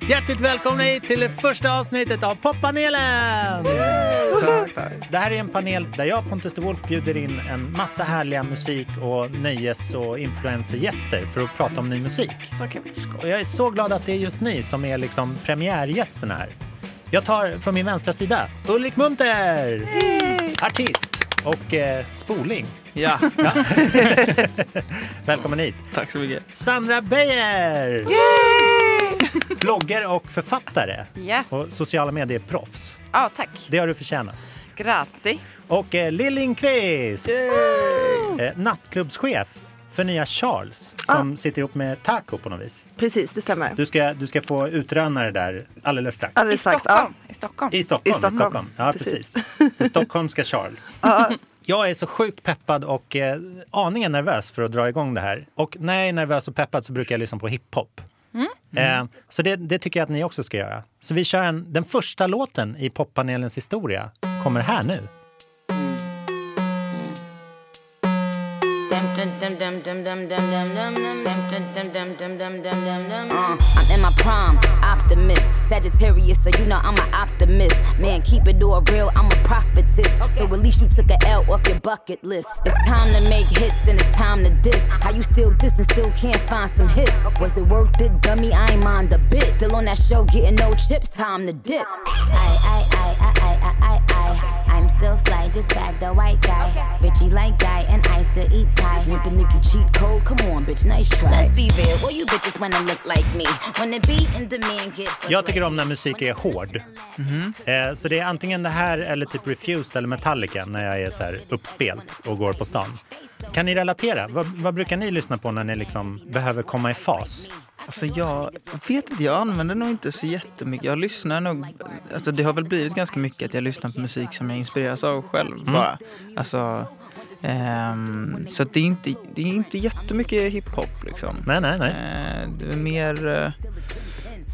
Hjärtligt välkomna hit till det första avsnittet av Poppanelen! Tack, tack. Det här är en panel där jag, Pontus de Wolf, bjuder in en massa härliga musik och nöjes och influencergäster för att prata om ny musik. Så kul. Och jag är så glad att det är just ni som är liksom premiärgästerna här. Jag tar från min vänstra sida Ulrik Munter, artist och eh, spoling. Ja, Välkommen hit. tack så mycket. Sandra Beijer, blogger och författare Yes. och sociala medier-proffs. Ja, tack. Det har du förtjänat. Grazie. Och eh, Lill Lindqvist, eh, nattklubbschef för nya Charles som sitter ihop med Taco på något vis. Precis, det stämmer. Du ska, du ska få utröna det där alldeles strax. I Alldeles strax. Stockholm. I Stockholm. I Stockholm. I Stockholm. Ja, precis. Precis. Det stockholmska Charles. Jag är så sjukt peppad och eh, aningen nervös för att dra igång det här. Och när jag är nervös och peppad så brukar jag lyssna på hiphop. Mm. Eh, så det, det tycker jag att ni också ska göra. Så vi kör en, den första låten i poppanelens historia kommer här nu. Uh. I'm in my prime, optimist. Sagittarius, so you know I'm an optimist. Man, keep it all real, I'm a prophetess. So at least you took a L off your bucket list. It's time to make hits and it's time to diss. How you still diss and still can't find some hits? Was it worth it, dummy? I ain't mind a bit. Still on that show, getting no chips, time to dip. I, I, I, I, I, I, I. I'm still fly, just bagged a white guy. Bitchy like guy, and I still eat Thai. Want the Nicky cheat code? Come on, bitch, nice try. Let's be real, all you bitches wanna look like me. When the beat and demand get. Jag tycker om när musik är hård. Eh, så det är antingen det här eller typ Refused eller Metallica när jag är så här uppspelt och går på stan. Kan ni relatera? Vad, vad brukar ni lyssna på när ni liksom behöver komma i fas? Alltså jag vet inte, jag använder nog inte så jättemycket. Jag lyssnar nog, alltså det har väl blivit ganska mycket att jag lyssnar på musik som jag inspireras av själv bara. Alltså, ehm, så det är inte, det är inte jättemycket hiphop liksom. Nej, nej, nej. Eh, det är mer, eh,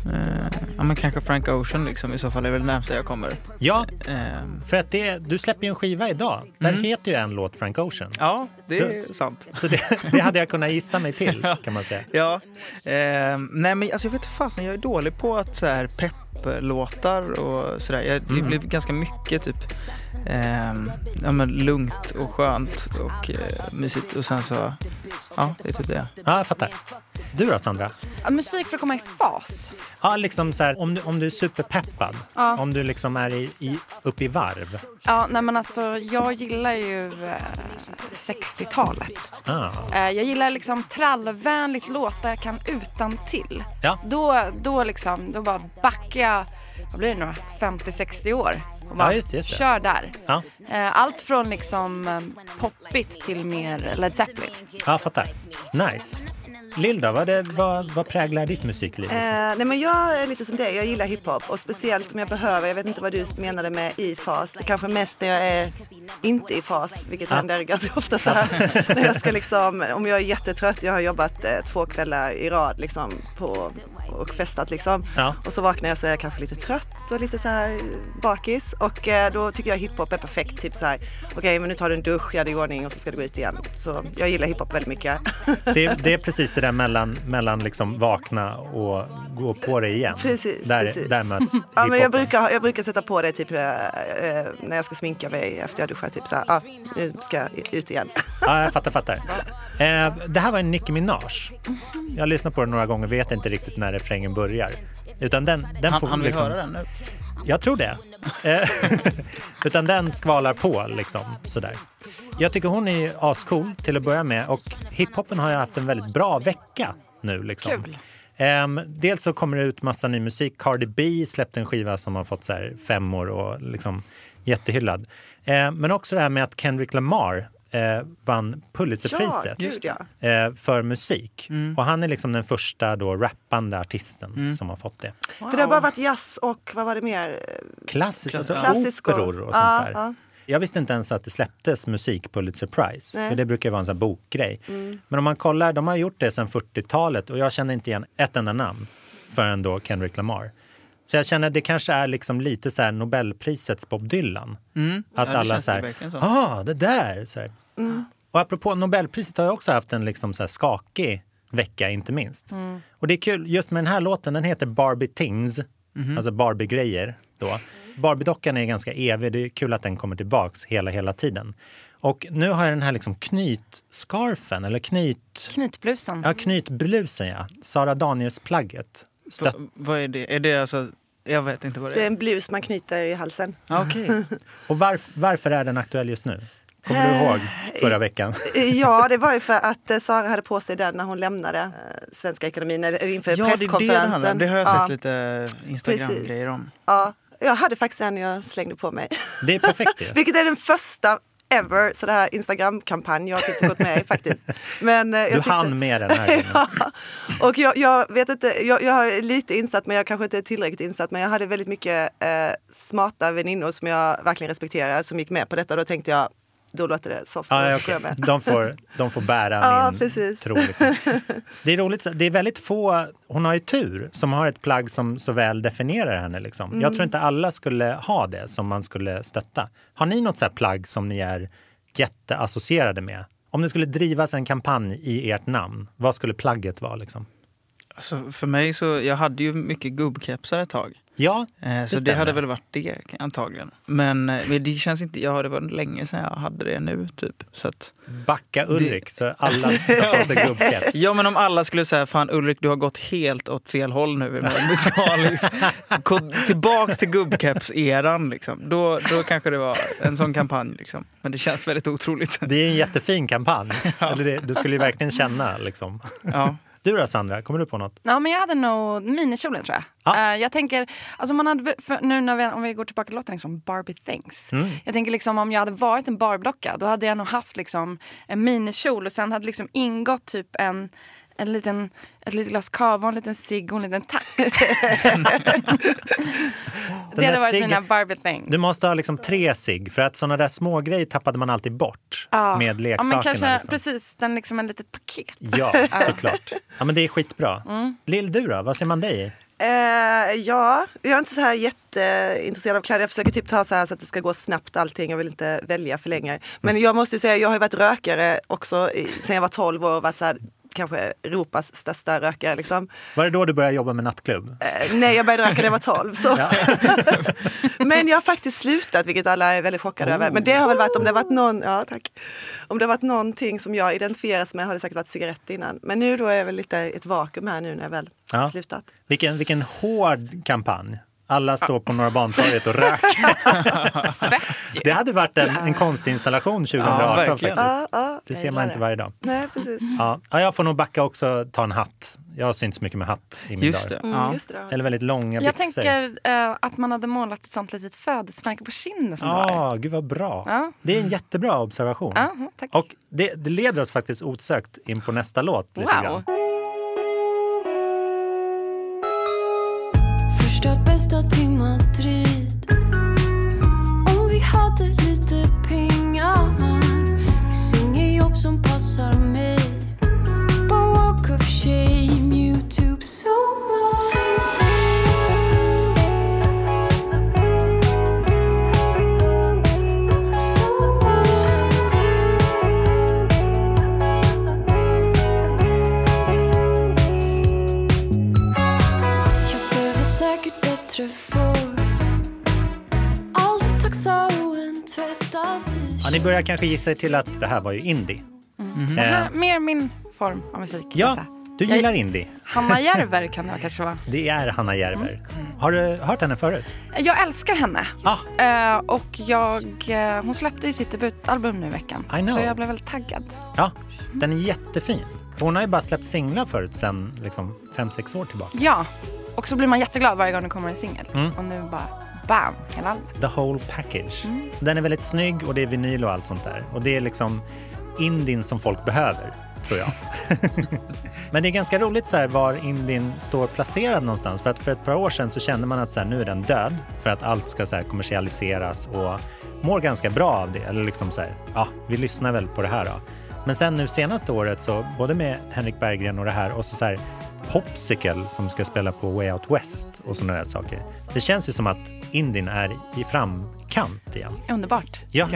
eh, ja men kanske Frank Ocean liksom i så fall är väl det närmsta jag kommer. Ja, Ehm, för att det, du släpper ju en skiva idag. Där Mm. heter ju en låt Frank Ocean. ja, det är sant. Så det, det hade jag kunnat gissa mig till kan man säga. Ja, ehm, nej men alltså jag vet fasen, jag är dålig på att så här pepplåtar och sådär. Jag, det Mm. blir ganska mycket typ ehm, ja, men lugnt och skönt och eh, mysigt och sen så, ja det är typ det. Ja, jag fattar. Du då Sandra? Ja, musik för att komma i fas. Ja, liksom så här, om, du, om du är superpeppad, Ja. om du liksom är i, i, uppe i varv. Ja, nej men alltså jag gillar ju eh, 60-talet. Ah. Eh, jag gillar liksom trallvänligt låtar jag kan utan till. Ja. Då, då liksom, då bara backar jag, vad blir det nu 50-60 år. Och bara Ja, just just. Kör där. Ja, Eh, allt från liksom eh, poppigt till mer Led Zeppelin. ja fattar. Nice. Lill då, vad, det, vad, vad präglar ditt musikliv? Eh, nej men jag är lite som dig, jag gillar hiphop och speciellt om jag behöver, jag vet inte vad du menade med i fas, det är kanske mest när jag är inte i fas, vilket Ja. händer ganska ofta så här. när jag ska liksom, om jag är jättetrött, jag har jobbat eh, två kvällar i rad liksom på och festat liksom. Ja. Och så vaknar jag så är jag kanske lite trött och lite så här bakis och eh, då tycker jag hiphop är perfekt, typ så här, okej men nu tar du en dusch, gör dig i ordning och så ska du gå ut igen. Så jag gillar hiphop väldigt mycket. Det, det är precis det där mellan, mellan liksom vakna och gå på det igen. Precis, där, precis. där möts Ja, men jag, brukar, jag brukar sätta på det typ, eh, eh, när jag ska sminka mig efter jag duschat. Typ så här, ah, nu ska jag ut igen. Ja, jag fattar, fattar. Eh, det här var en Nicki Minaj. Jag har lyssnat på den några gånger, vet inte riktigt när refrängen börjar. Utan den, den Han, får han vill liksom, höra den nu. Jag tror det. Eh, Utan den skvalar på liksom sådär. Jag tycker hon är ascool till att börja med och hiphopen har haft en väldigt bra vecka nu liksom. Kul. Ehm, dels så kommer det ut massa ny musik. Cardi B släppte en skiva som har fått så här fem år och liksom jättehyllad. Ehm, men också det här med att Kendrick Lamar eh, vann Pulitzerpriset Ja, gud ja. eh, för musik. Och han är liksom den första då rappande artisten som har fått det. För det har bara varit jazz och vad var det mer? Klassiskt, alltså Klassisk operor och sånt där. ja. Jag visste inte ens att det släpptes musik Pulitzer Prize, Nej. för det brukar vara en sån bokgrej. Mm. Men om man kollar, de har gjort det sedan 40-talet och jag känner inte igen ett enda namn förrän då Kendrick Lamar. Så jag känner att det kanske är liksom lite så här Nobelprisets Bob Dylan. Mm. Att Ja, alla så här, så. ah, det där! Så här. Mm. Och apropå Nobelpriset har ju också haft en liksom så här skakig vecka inte minst. Och det är kul, just med den här låten, den heter Barbie Things, alltså Barbie-grejer då. Barbie-dockan är ganska evig, det är kul att den kommer tillbaks hela, hela tiden. Och nu har jag den här liksom knytscarfen, eller knyt... Knytblusen. Ja, knytblusen ja. Sara Danius-plagget. Stött... Va, vad är det? Är det alltså... Jag vet inte vad Det det är är. en blus man knyter i halsen. Okej. Och varf- varför är den aktuell just nu? Kommer du ihåg förra veckan? Ja, det var ju för att eh, Sara hade på sig den när hon lämnade eh, Svenska Ekonomin eller inför Ja, är det det presskonferensen. Det har jag ja, sett lite Instagram-grejer om. Ja, jag hade faktiskt en jag slängde på mig. Det är perfekt det. Vilket är den första ever så det här Instagram-kampanj jag har typ gått med i faktiskt. Men, eh, jag Du tyckte- hann med den här gången. ja. Och jag, jag vet inte, jag, jag är lite insatt men jag kanske inte är tillräckligt insatt. Men jag hade väldigt mycket eh, smarta väninnor som jag verkligen respekterar som gick med på detta. Då tänkte jag, då låter det soft. Jag med. de, får, de får bära Ja, min precis. tro. Liksom. Det är roligt, det är väldigt få, hon har ju tur, som har ett plagg som så väl definierar henne. Liksom. Mm. Jag tror inte alla skulle ha det som man skulle stötta. Har ni något så här plagg som ni är jätteassocierade med? Om det skulle drivas en kampanj i ert namn, vad skulle plagget vara? Liksom? Alltså, för mig så, jag hade ju mycket gubbkepsar ett tag. Ja, Eh, så det stämmer. hade väl varit det antagligen. Men, eh, men det känns inte, ja det var länge sedan jag hade det nu typ. Så att, backa Ulrik så alla tar gubbkeps. ja men om alla skulle säga fan Ulrik du har gått helt åt fel håll nu musikaliskt. Tillbaks till gubbkeps-eran liksom. Då, då kanske det var en sån kampanj liksom. Men det känns väldigt otroligt. Det är en jättefin kampanj. Eller det, du skulle ju verkligen känna liksom. Ja. Du då Sandra, kommer du på något? Ja, men jag hade nog minikjolen tror jag. Ja. Eh, jag tänker, alltså man hade, nu när vi, om vi går tillbaka till låten, liksom Barbie Things. Mm. Jag tänker liksom om jag hade varit en Barbie-docka då hade jag nog haft liksom en minikjol och sen hade liksom ingått typ en en liten, ett litet glas cava, en liten cigg och en liten tax. det där hade varit ciggen- mina Barbie things. Du måste ha liksom tre sig för att såna där små grejer tappade man alltid bort Ja. med Ja, leksakerna. men kanske liksom. precis, den liksom en litet paket. Ja, såklart. Ja, men det är skitbra. Mm. Lill, du då? Vad ser man dig i? Eh, ja, jag är inte så här jätteintresserad av kläder. Jag försöker typ ta så här så att det ska gå snabbt allting. Jag vill inte välja för länge. Men jag måste ju säga, jag har ju varit rökare också i, sen jag var 12 år och varit så här, kanske Europas största rökare liksom. Var det då du började jobba med nattklubb? Eh, nej, jag började röka när jag var 12. Så. Men jag har faktiskt slutat, vilket alla är väldigt chockade över. Men det har väl varit, om det har varit någon, ja tack. Om det har varit någonting som jag identifieras med har det säkert varit cigaretter innan. Men nu då är jag väl lite i ett vakuum här nu när jag väl Ja. slutat. Vilken, vilken hård kampanj. Alla står på Norra Bantorget och röker. Det hade varit en, en konstinstallation 2018 Ja, faktiskt. Ja, ja. Det Jag ser man inte det. varje dag. Nej, precis. Ja. Ja, jag får nog backa också och ta en hatt. Jag har synts mycket med hatt i min Just dag. det. Mm, Ja. just det. Eller väldigt långa Jag byxor. tänker eh, att man hade målat ett sånt litet födelsemärke på kinden som. Ja, gud vad bra. Ja. Det är en jättebra observation. Och det, det leder oss faktiskt osökt in på nästa låt. Lite Wow. grann. Ni börjar kanske gissa er till att det här var ju indie. Det här, Eh, mer min form av musik. ja, detta. du Jag- gillar indie. Hanna Järver kan det kanske vara. Det är Hanna Järver. Har du hört henne förut? Jag älskar henne. Ah. Eh, och jag, eh, hon släppte ju sitt debutalbum nu i veckan. Så jag blev väldigt taggad. Ja, den är jättefin. Hon har ju bara släppt singlar förut sen liksom fem sex år tillbaka. Ja, och så blir man jätteglad varje gång det kommer en singel. Mm. Och nu bara bam, hela albumet. The whole package. Mm. Den är väldigt snygg och det är vinyl och allt sånt där. Och det är liksom indien som folk behöver, tror jag. Men det är ganska roligt så här var indien står placerad någonstans. För att för ett par år sedan så kände man att så här, nu är den död för att allt ska så här kommersialiseras och mår ganska bra av det. Eller liksom så här, ja, vi lyssnar väl på det här då. Men sen nu senaste året så både med Henrik Berggren och det här och så, så här Popsicle som ska spela på Way Out West och sådana där saker. Det känns ju som att Indien är i framkant igen. Underbart. Ja.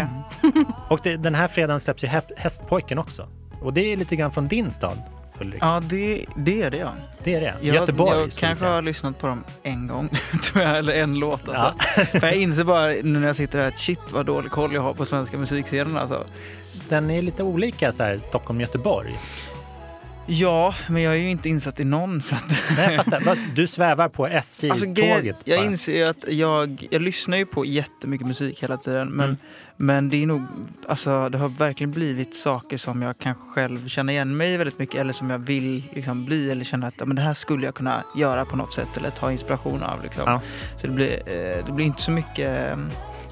Och det, den här fredagen släpps ju Hästpojken också. Och det är lite grann från din stad. Ulrik? Ja, det, det är det ja. Det är det. Jag, Göteborg. jag kanske har lyssnat på dem en gång, tror jag, eller en låt. Alltså. För jag inser bara nu när jag sitter här att shit vad dålig koll jag har på svenska musikscenen. Alltså. Den är lite olika så här, Stockholm-Göteborg. Ja, men jag är ju inte insatt i någon. Så att... Nej, jag fattar. Du svävar på Alltså, SJ-tåget grejen- jag inser ju att jag, jag lyssnar ju på jättemycket musik hela tiden. Men, Mm. men det är nog, alltså det har verkligen blivit saker som jag kanske själv känner igen mig i väldigt mycket. Eller som jag vill liksom bli eller känner att men det här skulle jag kunna göra på något sätt. Eller ta inspiration av. Liksom. Ja. Så det blir, eh, det blir inte så mycket eh,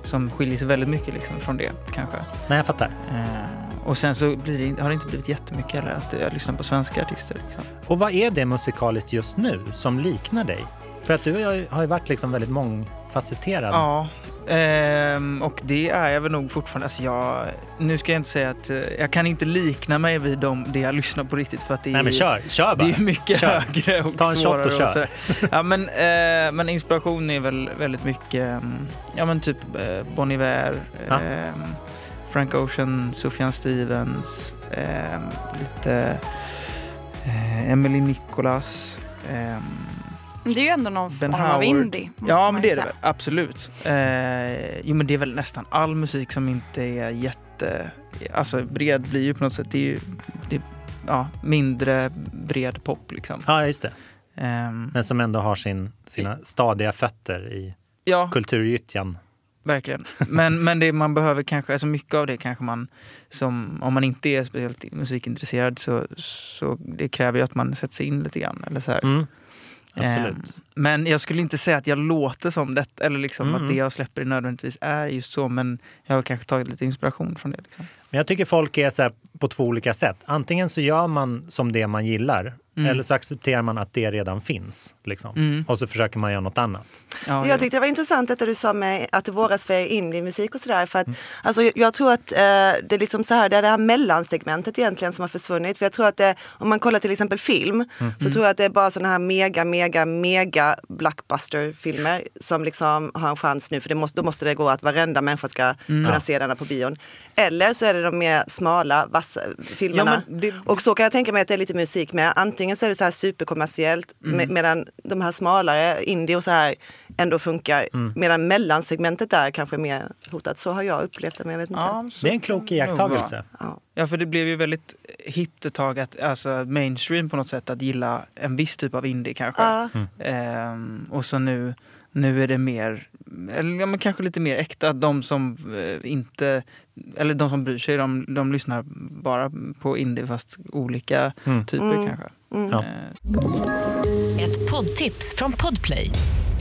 som skiljer sig väldigt mycket liksom, från det kanske. Nej, jag fattar. Eh, och sen så blir det, har det inte blivit jättemycket heller att jag lyssnar på svenska artister. Liksom. Och vad är det musikaliskt just nu som liknar dig? För att du har ju, varit liksom väldigt mångfacetterad. Ja, ehm, och det är jag väl nog fortfarande. Alltså jag, nu ska jag inte säga att eh, jag kan inte likna mig vid dem, det jag lyssnar på riktigt för att det är, Nej, men kör. Kör bara. det är mycket Kör. högre och Ta en shot svårare. och kör. sådär. ja, men, eh, men inspiration är väl väldigt mycket, mm, ja men typ eh, Bon Iver, Ja. ehm, Frank Ocean, Sufjan Stevens, ehm, lite eh, Emily Nicholas. ehm, Det är ju ändå någon Ben form av Howard. indie. måste Ja, men det är det väl. Absolut. Eh, jo, men det är väl nästan all musik som inte är jätte... Alltså bred blir ju på något sätt, det är ju det är, ja, mindre bred pop liksom. Ja, just det. Ehm, Men som ändå har sin, sina stadiga fötter i ja, kulturgyttjan. Verkligen. Men, men det man behöver kanske, alltså mycket av det kanske man, som, om man inte är speciellt musikintresserad så, så det kräver ju att man sätter sig in lite grann. Eller så. Mm. Absolut. Ehm, Men jag skulle inte säga att jag låter som det eller liksom Mm. att det jag släpper nödvändigtvis är just så. Men jag har kanske tagit lite inspiration från det. Liksom. Men jag tycker folk är så på två olika sätt. Antingen så gör man som det man gillar Mm. eller så accepterar man att det redan finns. Liksom. Mm. Och så försöker man göra något annat. Ja, Jag tyckte det var intressant detta du sa med att det våras för indie-musik och sådär. För att, Mm. alltså, jag, tror att eh, det är liksom så här, det är det här mellansegmentet egentligen som har försvunnit. För jag tror att det, om man kollar till exempel film Mm. så tror jag att det är bara sådana här mega, mega, mega blockbuster-filmer som liksom har en chans nu. För det måste, då måste det gå att varenda människa ska Mm. kunna Ja. se denna på bion. Eller så är det de mer smala, vassa filmerna. men det- Och så kan jag tänka mig att det är lite musik med. Antingen så är det så här superkommersiellt Mm. med, medan de här smalare, indie och så här ändå funkar. Mm. Medan mellansegmentet där kanske är mer hotat. Så har jag upplevt det men jag vet inte. Ja, Det är en klok iakttagelse. Ja. Ja, för det blev ju väldigt hippt ett tag, att, alltså mainstream på något sätt, att gilla en viss typ av indie kanske. Ja. Ehm, och så nu, nu är det mer, eller ja, men kanske lite mer äkta. De som eh, inte, eller de som bryr sig, de, de lyssnar bara på indie fast olika Mm. typer Mm. kanske. Mm. Ja. Eh, Ett poddtips från Podplay.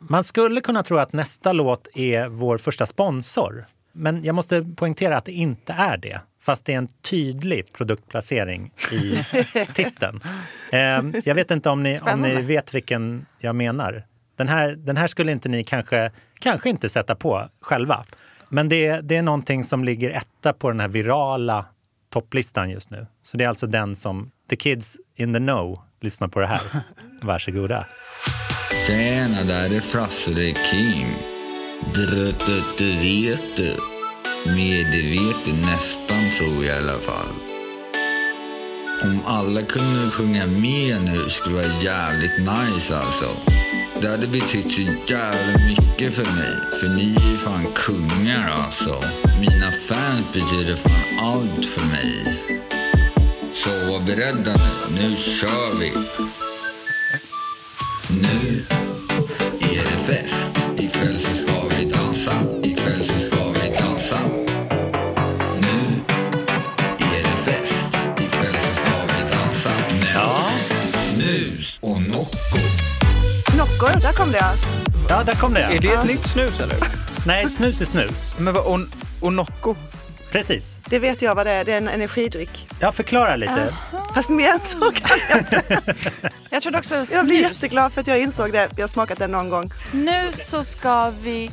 Man skulle kunna tro att nästa låt är vår första sponsor. Men jag måste poängtera att det inte är det. Fast det är en tydlig produktplacering i titeln. Eh, jag vet inte om ni, om ni vet vilken jag menar. Den här, den här skulle inte ni kanske, kanske inte sätta på själva. Men det, det är någonting som ligger etta på den här virala topplistan just nu. Så det är alltså den som the kids in the know lyssnar på det här. Varsågoda. Tjena, där är Frasse the Kim. Vet du. Medveten, nästan tror jag i alla fall. Om alla kunde sjunga med nu skulle det vara jävligt nice alltså. Det hade betytt så jävla mycket för mig. För ni är fan kungar alltså. Mina fans betyder fan allt för mig. Så var beredda nu. Nu kör vi. Nu fest. Ikväll så ska vi dansa. Ikväll så ska vi dansa. Nu är det fest. Ikväll så ska vi dansa. Med snus och Nocco. Nocco, där kom det ja. Ja, där kom det. Är det ett nytt snus eller? Nej, snus är snus. Men vad, och, och Nocco? Precis. Det vet jag vad det är. Det är en energidryck. Jag förklarar lite. Fast mer än så kan jag inte. Jag trodde också snus. Jag blir jätteglad för att jag insåg det. Jag har smakat det någon gång. Nu så ska vi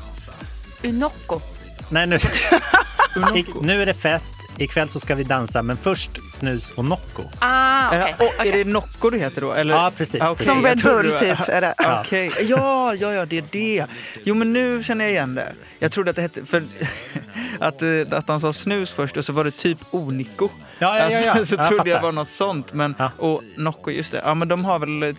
Unocco. Nej, nu, I, nu är det fest. Ikväll så ska vi dansa, men först snus och Nocco. Ah, det- och, är det Nocco du heter då? Eller? Ja, precis, Ah, precis. Som Red Bull typ är det. Ja. Okej, ja, ja, ja, det är det. Jo, men nu känner jag igen det. Jag trodde att det hette, för att, eh, att de sa snus först och så var det typ Onico. Ja, ja, ja, ja. Så Jag trodde jag fattar. var något sånt. Men, Ja. Och Nocco, just det. Ja, men de har väl eh,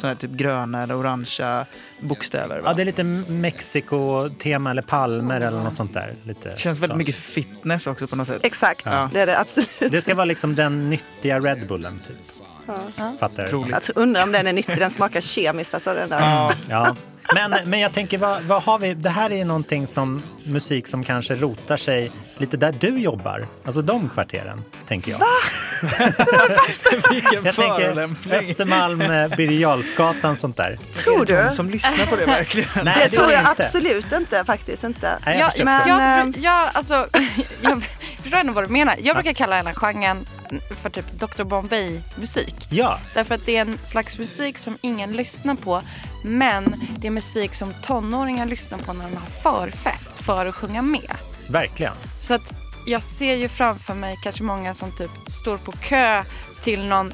såna här typ gröna eller orangea bokstäver. Va? Ja, det är lite Mexiko-tema eller palmer eller något sånt där. Lite känns väldigt så. mycket fitness också på något sätt. Exakt, Ja. det är det absolut. Det ska vara liksom den nyttiga Red Bullen, typ. Fattar jag. Jag undrar om den är nyttig. Den smakar kemiskt. Alltså, den där. Ja, Ja. Men, men jag tänker, vad, vad har vi? Det här är någonting som musik som kanske rotar sig lite där du jobbar. Alltså de kvarteren, tänker jag. vilken Jag tänker förolämpning. Östermalm, eh, Birger Jarlsgatan, sånt där. Tror du? De som lyssnar på det verkligen. Nej, Det tror är jag inte. absolut inte. Faktiskt inte. Nej, jag Jag, men- jag, eh, jag, alltså, jag förstår ändå vad du menar. Jag brukar kalla hela genren för typ Dr Bombay-musik. Ja, Därför att det är en slags musik som ingen lyssnar på. Men det är musik som tonåringar lyssnar på när de har förfest för att sjunga med. verkligen. Så att jag ser ju framför mig kanske många som typ står på kö till någon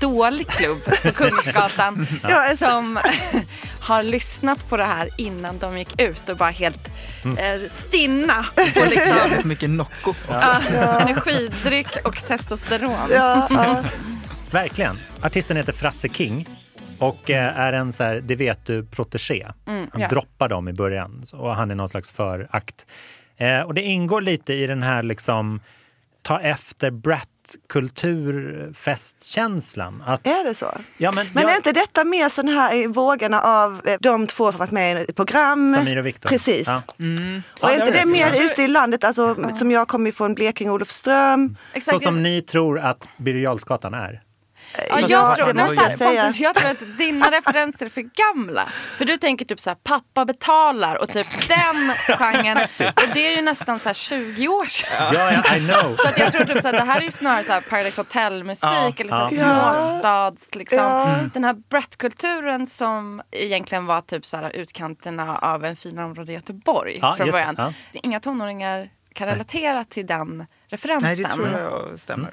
dålig klubb på Kungsgatan Ja. som har lyssnat på det här innan de gick ut och bara helt eh, stinna på liksom Jävligt mycket Nocco. ja, energidryck och testosteron. Ja, ja. Verkligen. Artisten heter Frasse King och eh, är en så här, det vet du, protegé. Han ja. droppar dem i början och han är någon slags förakt. Eh, och det ingår lite i den här liksom ta efter Brat-kulturfestkänslan. Att, Är det så? ja, men, Men jag, är inte detta mer sån här i vågorna av eh, de två som varit med i ett program? Samir och Viktor. Precis. Ja. Och är Ja, inte det det mer det. ute i landet, alltså, som jag kommer ifrån Blekinge, Olofström. Så Exakt. som ni tror att Birger Jarlsgatan är. Ja, Ja, jag, tror, det men måste jag säga. Pontus, jag tror att dina referenser är för gamla. För du tänker typ så här, pappa betalar och typ den genren. Och det är ju nästan så här 20 år sedan. Ja, ja, I know. Så att jag tror typ så här, det här är ju snarare så här Paradise Hotel-musik Ja, eller så här ja. småstads liksom. Ja. Den här Brett-kulturen som egentligen var typ så här utkanterna av en finare område i Göteborg från början. Inga tonåringar kan relatera till den referensen. Nej, det tror jag stämmer.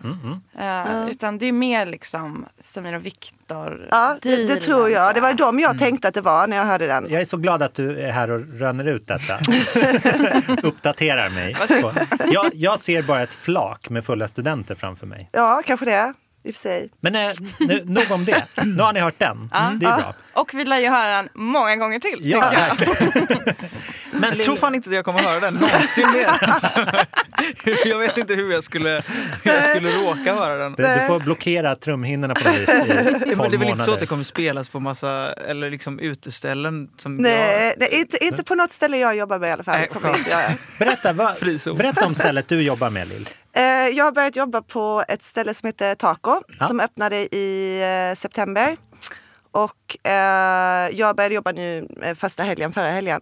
Eh, Utan det är mer liksom Samir och Viktor. Ja, det, det tror jag. Det var de jag tänkte att det var när jag hörde den. Jag är så glad att du är här och röner ut detta. Uppdaterar mig. Jag, jag ser bara ett flak med fulla studenter framför mig. Ja, kanske det. I och för sig. Men eh, nu, nog om det. Nu har ni hört den. Det är bra. Och vi lär ju höra den många gånger till. Ja, jag. Jag tror fan inte att jag kommer höra den någonsin mer. Alltså, jag vet inte hur jag skulle, hur jag skulle råka höra den. du, du får blockera trumhinnorna på något vis i 12 men det är väl inte så att månader. det kommer spelas på massa eller liksom uteställen som Nej, nej inte, inte på något ställe jag jobbar med i alla fall. Nej, Kommer jag inte göra. Berätta, vad, Frizon. berätta om stället du jobbar med, Lill. Eh, Jag har börjat jobba på ett ställe som heter Taco Ja. som öppnade i eh, september. Och eh, jag började jobba nu eh, första helgen, förra helgen.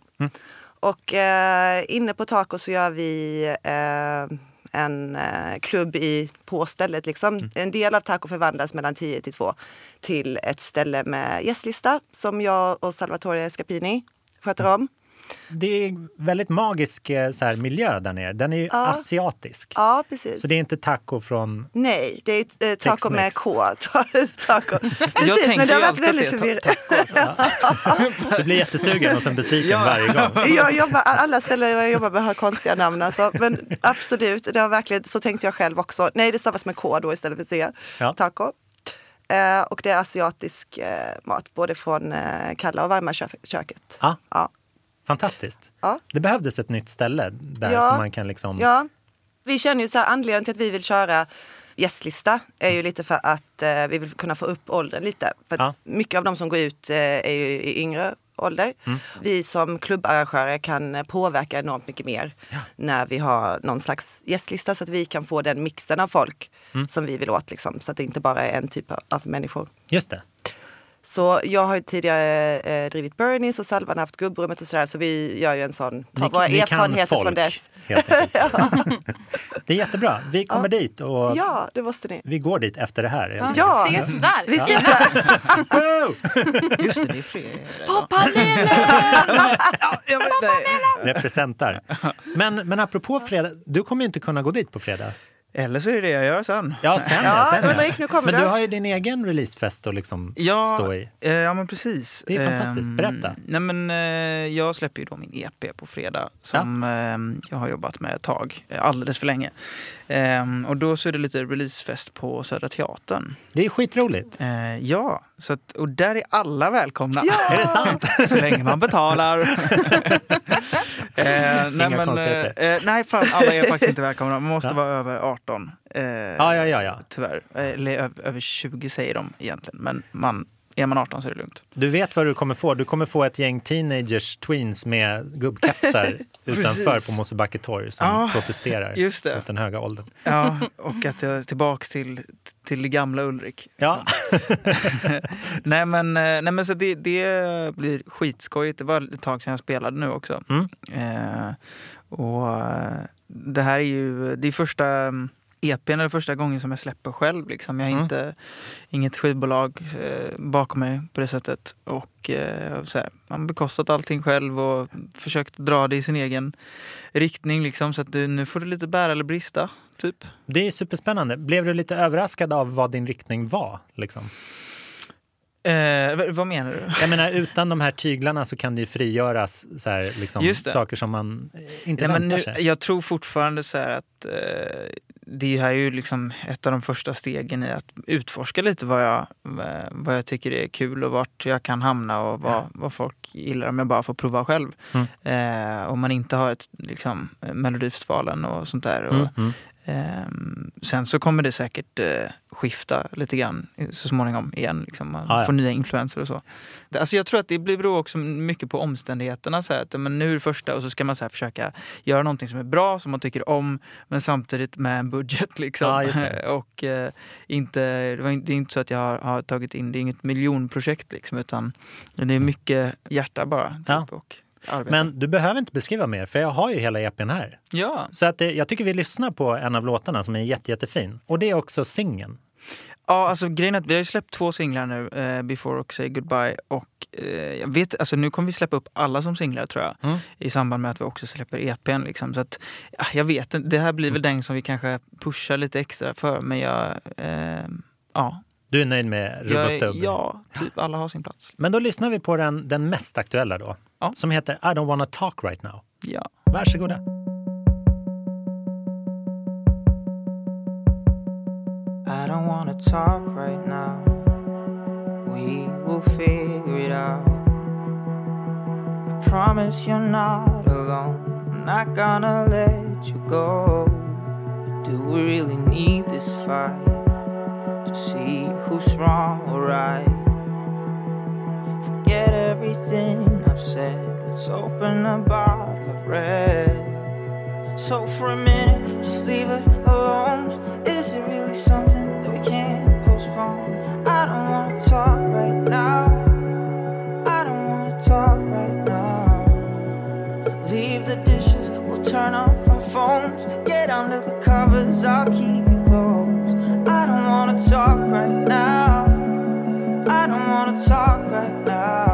Och eh, inne på Taco så gör vi eh, en eh, klubb i, på stället. Liksom. En del av Taco förvandlas mellan 10 till 2 till ett ställe med gästlista som jag och Salvatore Scapini sköter om. Det är väldigt magisk eh, så här, miljö där nere. Den är Ja. asiatisk. Ja, precis. Så det är inte taco från... Nej, det är eh, taco med K. taco. Jag Precis, tänker men det har ju varit alltid väldigt att det är förvirrande. ta- taco. Alltså. Du blir jättesugen och sen besviken Ja. varje gång. Jag jobbar, alla ställen jag jobbar med har konstiga namn alltså. Men absolut, det har verkligen, så tänkte jag själv också. Nej, det stavas med K då istället för C. Ja. Taco. Eh, och det är asiatisk eh, mat, både från eh, kalla och varma kö- köket. Ja, Ja. Fantastiskt. Ja. Det behövdes ett nytt ställe där Ja. som man kan liksom... Ja, vi känner ju så här, anledningen till att vi vill köra gästlista är ju lite för att eh, vi vill kunna få upp åldern lite. För Ja. Mycket av de som går ut eh, är ju i yngre ålder. Mm. Vi som klubbarrangörer kan eh, påverka enormt mycket mer när vi har någon slags gästlista så att vi kan få den mixen av folk Mm. som vi vill åt. Liksom, så att det inte bara är en typ av- av människor. Just det. Så jag har ju tidigare eh, drivit Bernies och Salvan har haft gubbrummet och sådär. Så vi gör ju en sån, tar Ni- våra ni erfarenheter folk, från dess. Det är jättebra. Vi kommer dit och Ja, det måste ni. vi går dit efter det här. Ja, Ses där! vi ses där. Just det, det är fler. På panelen! Representar. Men, men apropå fredag, du kommer ju inte kunna gå dit på fredag. Eller så är det det jag gör sen. Ja, sen Ja, sen Ulrik, nu kommer Men du. har ju din egen releasefest att liksom Ja, stå i. eh, ja men precis. Det är fantastiskt. Ehm, Berätta. nej men, eh, jag släpper ju då min EP på fredag som eh, jag har jobbat med ett tag, eh, alldeles för länge. Ehm, och då så är det lite releasefest på Södra Teatern. Det är skitroligt. Eh, ja, så att, och där är alla välkomna. Är det sant? Så länge man betalar. eh, nej, men, konstigheter. eh, nej, fan, alla är faktiskt inte välkomna. Man måste Ja. vara över 18. Eh, Ja, ja, ja, ja. Tyvärr. Eller ö- över 20 säger de egentligen. Men man, är man 18 så är det lugnt. Du vet vad du kommer få. Du kommer få ett gäng teenagers, tweens med gubbkepsar utanför på Mosebacke torg som Ja, protesterar just det. mot den höga åldern. Ja, och att jag är tillbaks till, till det gamla Ulrik. Ja, nej men, eh, nej, men så det, det blir skitskojigt. Det var ett tag sedan jag spelade nu också. Mm. Eh, och eh, det här är ju det är första mm, EPn eller första gången som jag släpper själv. Liksom. Jag har Mm. inte inget skivbolag eh, bakom mig på det sättet. Och eh, så här, man bekostat allting själv och försökt dra det i sin egen riktning. Liksom, så att du, nu får du lite bära eller brista. Typ. det är superspännande. Blev du lite överraskad av vad din riktning var? Liksom? Eh, vad- menar du? Jag menar, utan de här tyglarna så kan det ju frigöras så här, liksom, saker som man inte Nej, väntar nu, sig. jag tror fortfarande så här att eh, det här är ju liksom ett av de första stegen i att utforska lite vad jag, eh, vad jag tycker är kul och vart jag kan hamna och vad, vad folk gillar om jag bara får prova själv. Mm. Eh, om man inte har ett liksom, Melodifestivalen och sånt där. Och, Mm, mm. Sen så kommer det säkert eh, skifta lite grann så småningom igen. Liksom. Man Ja, ja. får nya influenser och så. Alltså jag tror att det beror också mycket på omständigheterna. Så här, att, men nu är det första och så ska man så här, försöka göra någonting som är bra, som man tycker om, men samtidigt med en budget. Liksom. Det. och eh, inte, det, var inte, det är inte så att jag har, har tagit in, det är inget miljonprojekt liksom, utan det är mycket hjärta bara. Typ, Ja. och arbete. Men du behöver inte beskriva mer, för jag har ju hela EPn här. ja. Så att det, jag tycker vi lyssnar på en av låtarna som är jätte, jättefin. Och det är också singeln. Ja, alltså grejen är att vi har ju släppt två singlar nu, eh, Before och Say Goodbye. Och eh, jag vet, alltså nu kommer vi släppa upp alla som singlar tror jag. Mm. I samband med att vi också släpper EPn. Liksom. Så att, ja, jag vet inte, det här blir väl den som vi kanske pushar lite extra för. Men jag, eh, ja. Du är nöjd med Rubb och Stubb? ja, typ alla har sin plats. Men då lyssnar vi på den, den mest aktuella då. Ja. Som heter I don't wanna talk right now. Ja. Varsågoda. I don't wanna talk right now. We will figure it out. I promise you're not alone. I'm not gonna let you go. But do we really need this fight to see who's wrong or right? Forget everything I've said. Let's open a bottle of red. So for a minute, just leave it alone. Is it really something that we can't postpone? I don't wanna talk right now. I don't wanna talk right now. Leave the dishes, we'll turn off our phones. Get under the covers, I'll keep talk right now. I don't wanna talk right now.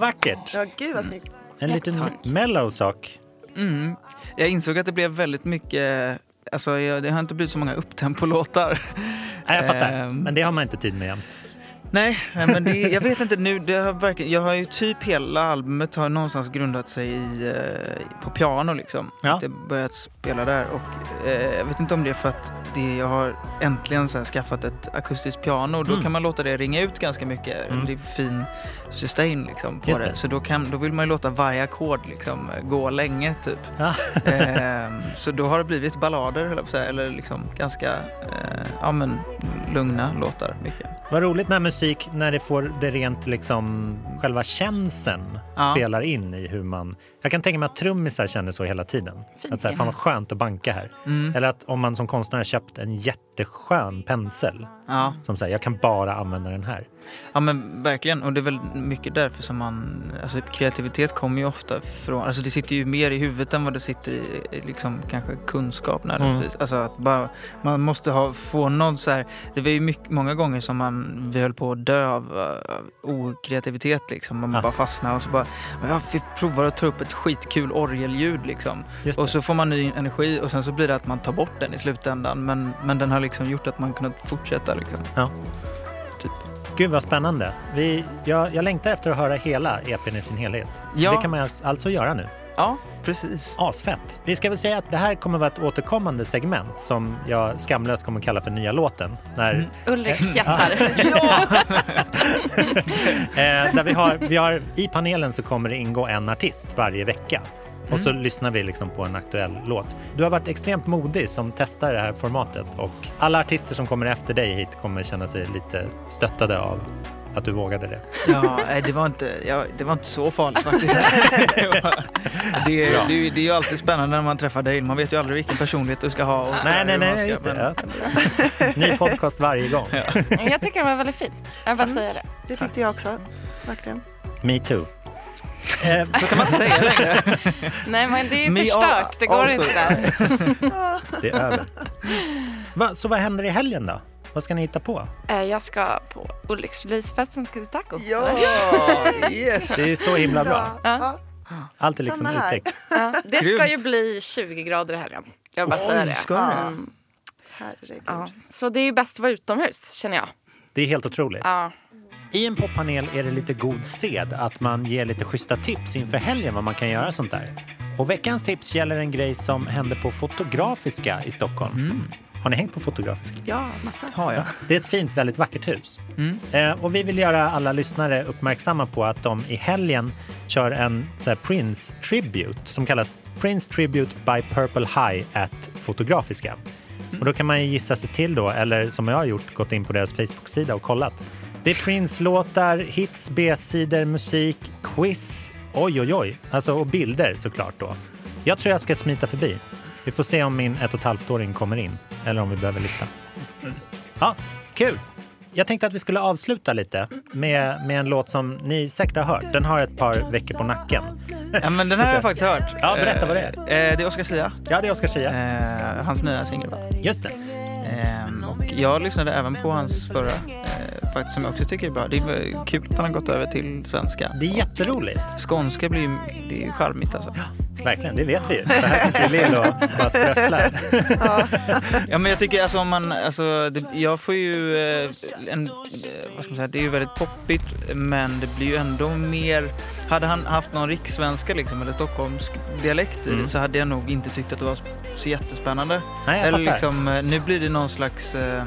Vad vackert! Ja, gud vad snyggt. En liten mellow sak. Mm. Jag insåg att det blev väldigt mycket Alltså, jag, det har inte blivit så många upptempo-låtar. Nej, jag fattar. Ehm. Men det har man inte tid med jämt. Nej, men det, jag vet inte nu. Det har verkligen, jag har ju typ hela albumet har någonstans grundat sig i, eh, på piano liksom. Ja. Att jag börjat spela där och eh, jag vet inte om det är för att det, jag har äntligen så här, skaffat ett akustiskt piano och då Mm. kan man låta det ringa ut ganska mycket. Mm. Det är fin sustain liksom på Just det. det. Så då, kan, då vill man ju låta varje ackord liksom gå länge typ. Ja. Ehm, så då har det blivit ballader höll jag på att säga, eller liksom ganska eh, ja, men, lugna låtar mycket. Vad roligt med musik när det får det rent liksom själva känslan Ja. spelar in i hur man... Jag kan tänka mig att trummisar känner så hela tiden. Fint, att så här, fan vad skönt att banka här. Mm. Eller att om man som konstnär har köpt en jätteskön pensel Ja. som säger jag kan bara använda den här. Ja men verkligen och det är väl mycket därför som man, alltså kreativitet kommer ju ofta från, alltså det sitter ju mer i huvudet än vad det sitter i liksom kanske kunskap nödvändigtvis. Alltså att bara, man måste ha, få någon så här, det var ju mycket, många gånger som man, vi höll på att dö av uh, okreativitet liksom. Man Ja. bara fastnade och så bara, vi provar att ta upp ett skitkul orgelljud liksom. Och så får man ny energi och sen så blir det att man tar bort den i slutändan men, men den har liksom gjort att man kunnat fortsätta liksom. Ja. Gud vad spännande. Vi, jag, jag längtar efter att höra hela EPn i sin helhet. Ja. Det kan man alltså göra nu. Ja, precis. Asfett. Vi ska väl säga att det här kommer vara ett återkommande segment som jag skamlöst kommer kalla för nya låten. När, Mm. Ulrik gästar. eh, där vi har, vi har, I panelen så kommer det ingå en artist varje vecka. Och så Mm. lyssnar vi liksom på en aktuell låt. Du har varit extremt modig som testar det här formatet och alla artister som kommer efter dig hit kommer känna sig lite stöttade av att du vågade det. Ja, det var inte, ja, det var inte så farligt faktiskt. det, var, det, är- det, är- det är ju alltid spännande när man träffar dig. Man vet ju aldrig vilken personlighet du ska ha. Och Nej, nej, nej, ska- just det. men- Ja. Ny podcast varje gång. Jag tycker den var väldigt fin. Jag bara säga det. Det tyckte jag också. Verkligen. Me too. Eh, Så kan man inte säga längre. Nej men det är förstört, det går also. inte. det är över. Va, så vad händer i helgen då? Vad ska ni hitta på? Eh, Jag ska på Ulriks releasefest, sen ska till taco. Ja, yes. Det är så himla bra. Ja. Allt är liksom uttäckt. Ja, det ska ju bli 20 grader i helgen. Jag vill bara säga det. ska det? Mm, Herregud. ja. Så det är ju bäst att vara utomhus känner jag. Det är helt otroligt. Ja. I en poppanel är det lite god sed att man ger lite schyssta tips inför helgen vad man kan göra sånt där. Och veckans tips gäller en grej som hände på Fotografiska i Stockholm. Har ni hängt på Fotografiska? Ja, massa. Har jag. Det är ett fint, väldigt vackert hus. Mm. Eh, och vi vill göra alla lyssnare uppmärksamma på att de i helgen kör en så Prince Tribute som kallas Prince Tribute by Purple High at Fotografiska. Och då kan man ju gissa sig till då, eller som jag har gjort, gått in på deras Facebook-sida och kollat. Det är Prince-låtar, hits, B-sidor, musik, quiz, oj oj oj, alltså och bilder såklart då. Jag tror jag ska smita förbi. Vi får se om min ett och ett halvt-åring kommer in eller om vi behöver lista. Ja, kul! Jag tänkte att vi skulle avsluta lite med, med en låt som ni säkert har hört. Den har ett par veckor på nacken. Ja, men den här har jag faktiskt hört. Ja, berätta vad det är. Eh, det är Oscar Sia. Ja, det är Oscar Zia. Eh, hans nya singel. va? Just det. Ehm, och jag lyssnade även på hans förra, eh, faktiskt som jag också tycker är bra. Det är kul att han har gått över till svenska. Det är jätteroligt. Skånska blir ju, det är ju charmigt alltså. Verkligen, det vet vi ju. Så här sitter Lill och bara strösslar. Ja men jag tycker alltså om man, alltså det, jag får ju eh, en, eh, vad ska man säga, det är ju väldigt poppigt men det blir ju ändå mer, hade han haft någon rikssvenska liksom eller stockholmsk dialekt i Mm. så hade jag nog inte tyckt att det var så jättespännande. Nej, jag eller fattar. liksom, eh, nu blir det någon slags eh,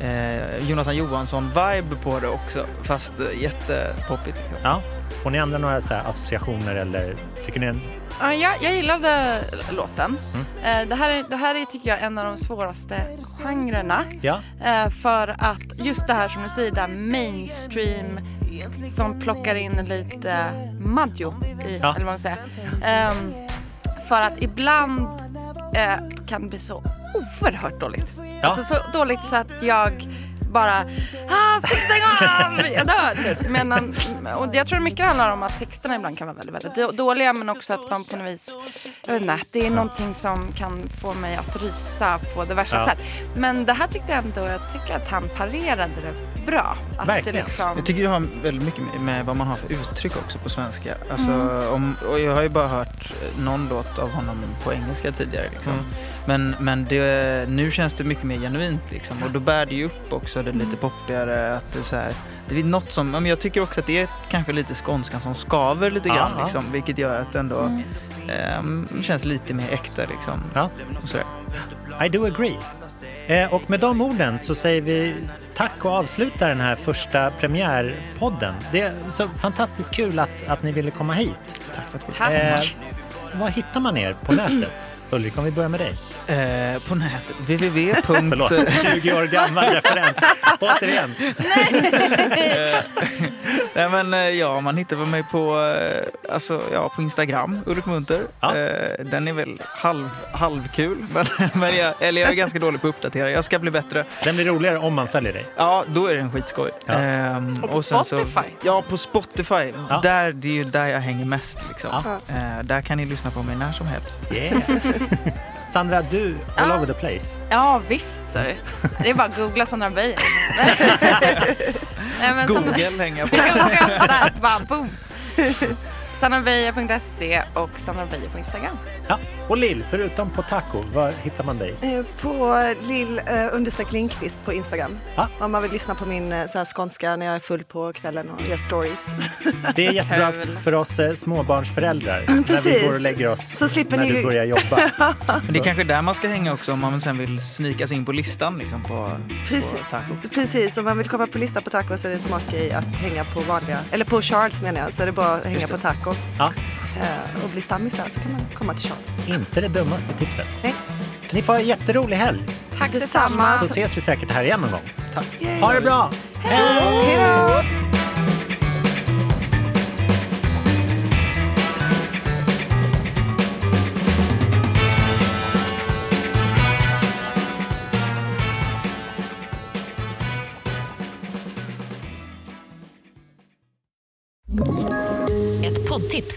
eh, Jonathan Johansson-vibe på det också fast eh, jättepoppigt. Liksom. Ja. Får ni andra några så här associationer eller tycker ni. Ja, jag, jag gillade låten. Mm. Eh, Det, här är, det här är tycker jag en av de svåraste genrerna. Ja, Eh, för att just det här som du säger, där mainstream som plockar in lite Maggio i, Ja. eller vad man säger. Ehm, för att ibland eh, kan det bli så oerhört dåligt. Ja. Alltså så dåligt så att jag bara ah, stäng av, jag dör typ. Men, och jag tror mycket handlar om att texterna ibland kan vara väldigt, väldigt då- dåliga men också att man på något vis, jag vet inte, det är någonting som kan få mig att rysa på det värsta Ja. sätt. Men det här tyckte jag ändå, jag tycker att han parerade det bra. Att Verkligen. Det liksom, Jag tycker det har väldigt mycket med- med vad man har för uttryck också på svenska. Alltså, Mm. om, och jag har ju bara hört någon låt av honom på engelska tidigare. Liksom. Mm. Men, men det, nu känns det mycket mer genuint liksom. och då bär det ju upp också också det lite poppigare. Att det, är så här, det är något som, men jag tycker också att det är kanske lite skånskan som skaver lite grann. Liksom, vilket gör att det ändå Mm. ehm, känns lite mer äkta. Liksom. Ja. I do agree. Eh, och med de orden så säger vi tack och avslutar den här första premiärpodden. Det är så fantastiskt kul att, att ni ville komma hit. Tack för att vi Tack. Eh, var hittar man er på nätet? Ulrik, om vi börjar med dig. Eh, på nätet, www. Förlåt, 20 år gammal referens. Återigen. Nej men eh, ja, man hittar mig på, eh, alltså, ja, på Instagram, Ulrik Munter. Ja. Eh, den är väl halv, halvkul, men, men jag, eller jag är ganska dålig på att uppdatera. Jag ska bli bättre. Den blir roligare om man följer dig. Ja, då är den skitskoj. Ja. Ehm, Och på sen Spotify. ja, på Spotify. Ja. Där, det är ju där jag hänger mest. Liksom. Ja. Eh, där kan ni lyssna på mig när som helst. Yeah. Sandra, du all Ja. over the place. Ja visst är det. Är bara att googla Sandra Beijer. Men Sandra- Google hänger på. Bara boom. Sandrabeijer.se och Sandra Beijer på Instagram. Ja. Och Lill, förutom på taco, var hittar man dig? Eh, På lill eh, understreck Lindqvist på Instagram. Ja. Om man vill lyssna på min eh, så här, skånska när jag är full på kvällen och gör stories. Det är jättebra för oss småbarnsföräldrar när vi Precis. går och lägger oss Så slipper när ni- du börjar jobba. Men det är kanske där man ska hänga också om man sen vill snika sig in på listan liksom, på, Precis. på taco. Precis, om man vill komma på lista på taco så är det smart grej att hänga på vanliga, eller på Charles menar jag, så är det bara att hänga på taco. Ja. Eh, och bli stammis där så kan man komma till Charles. Inte det dummaste tipset. Nej. Ni får ha en jätterolig helg, Tack Detsamma. så ses vi säkert här igen någon gång. Ha det bra! Hej då!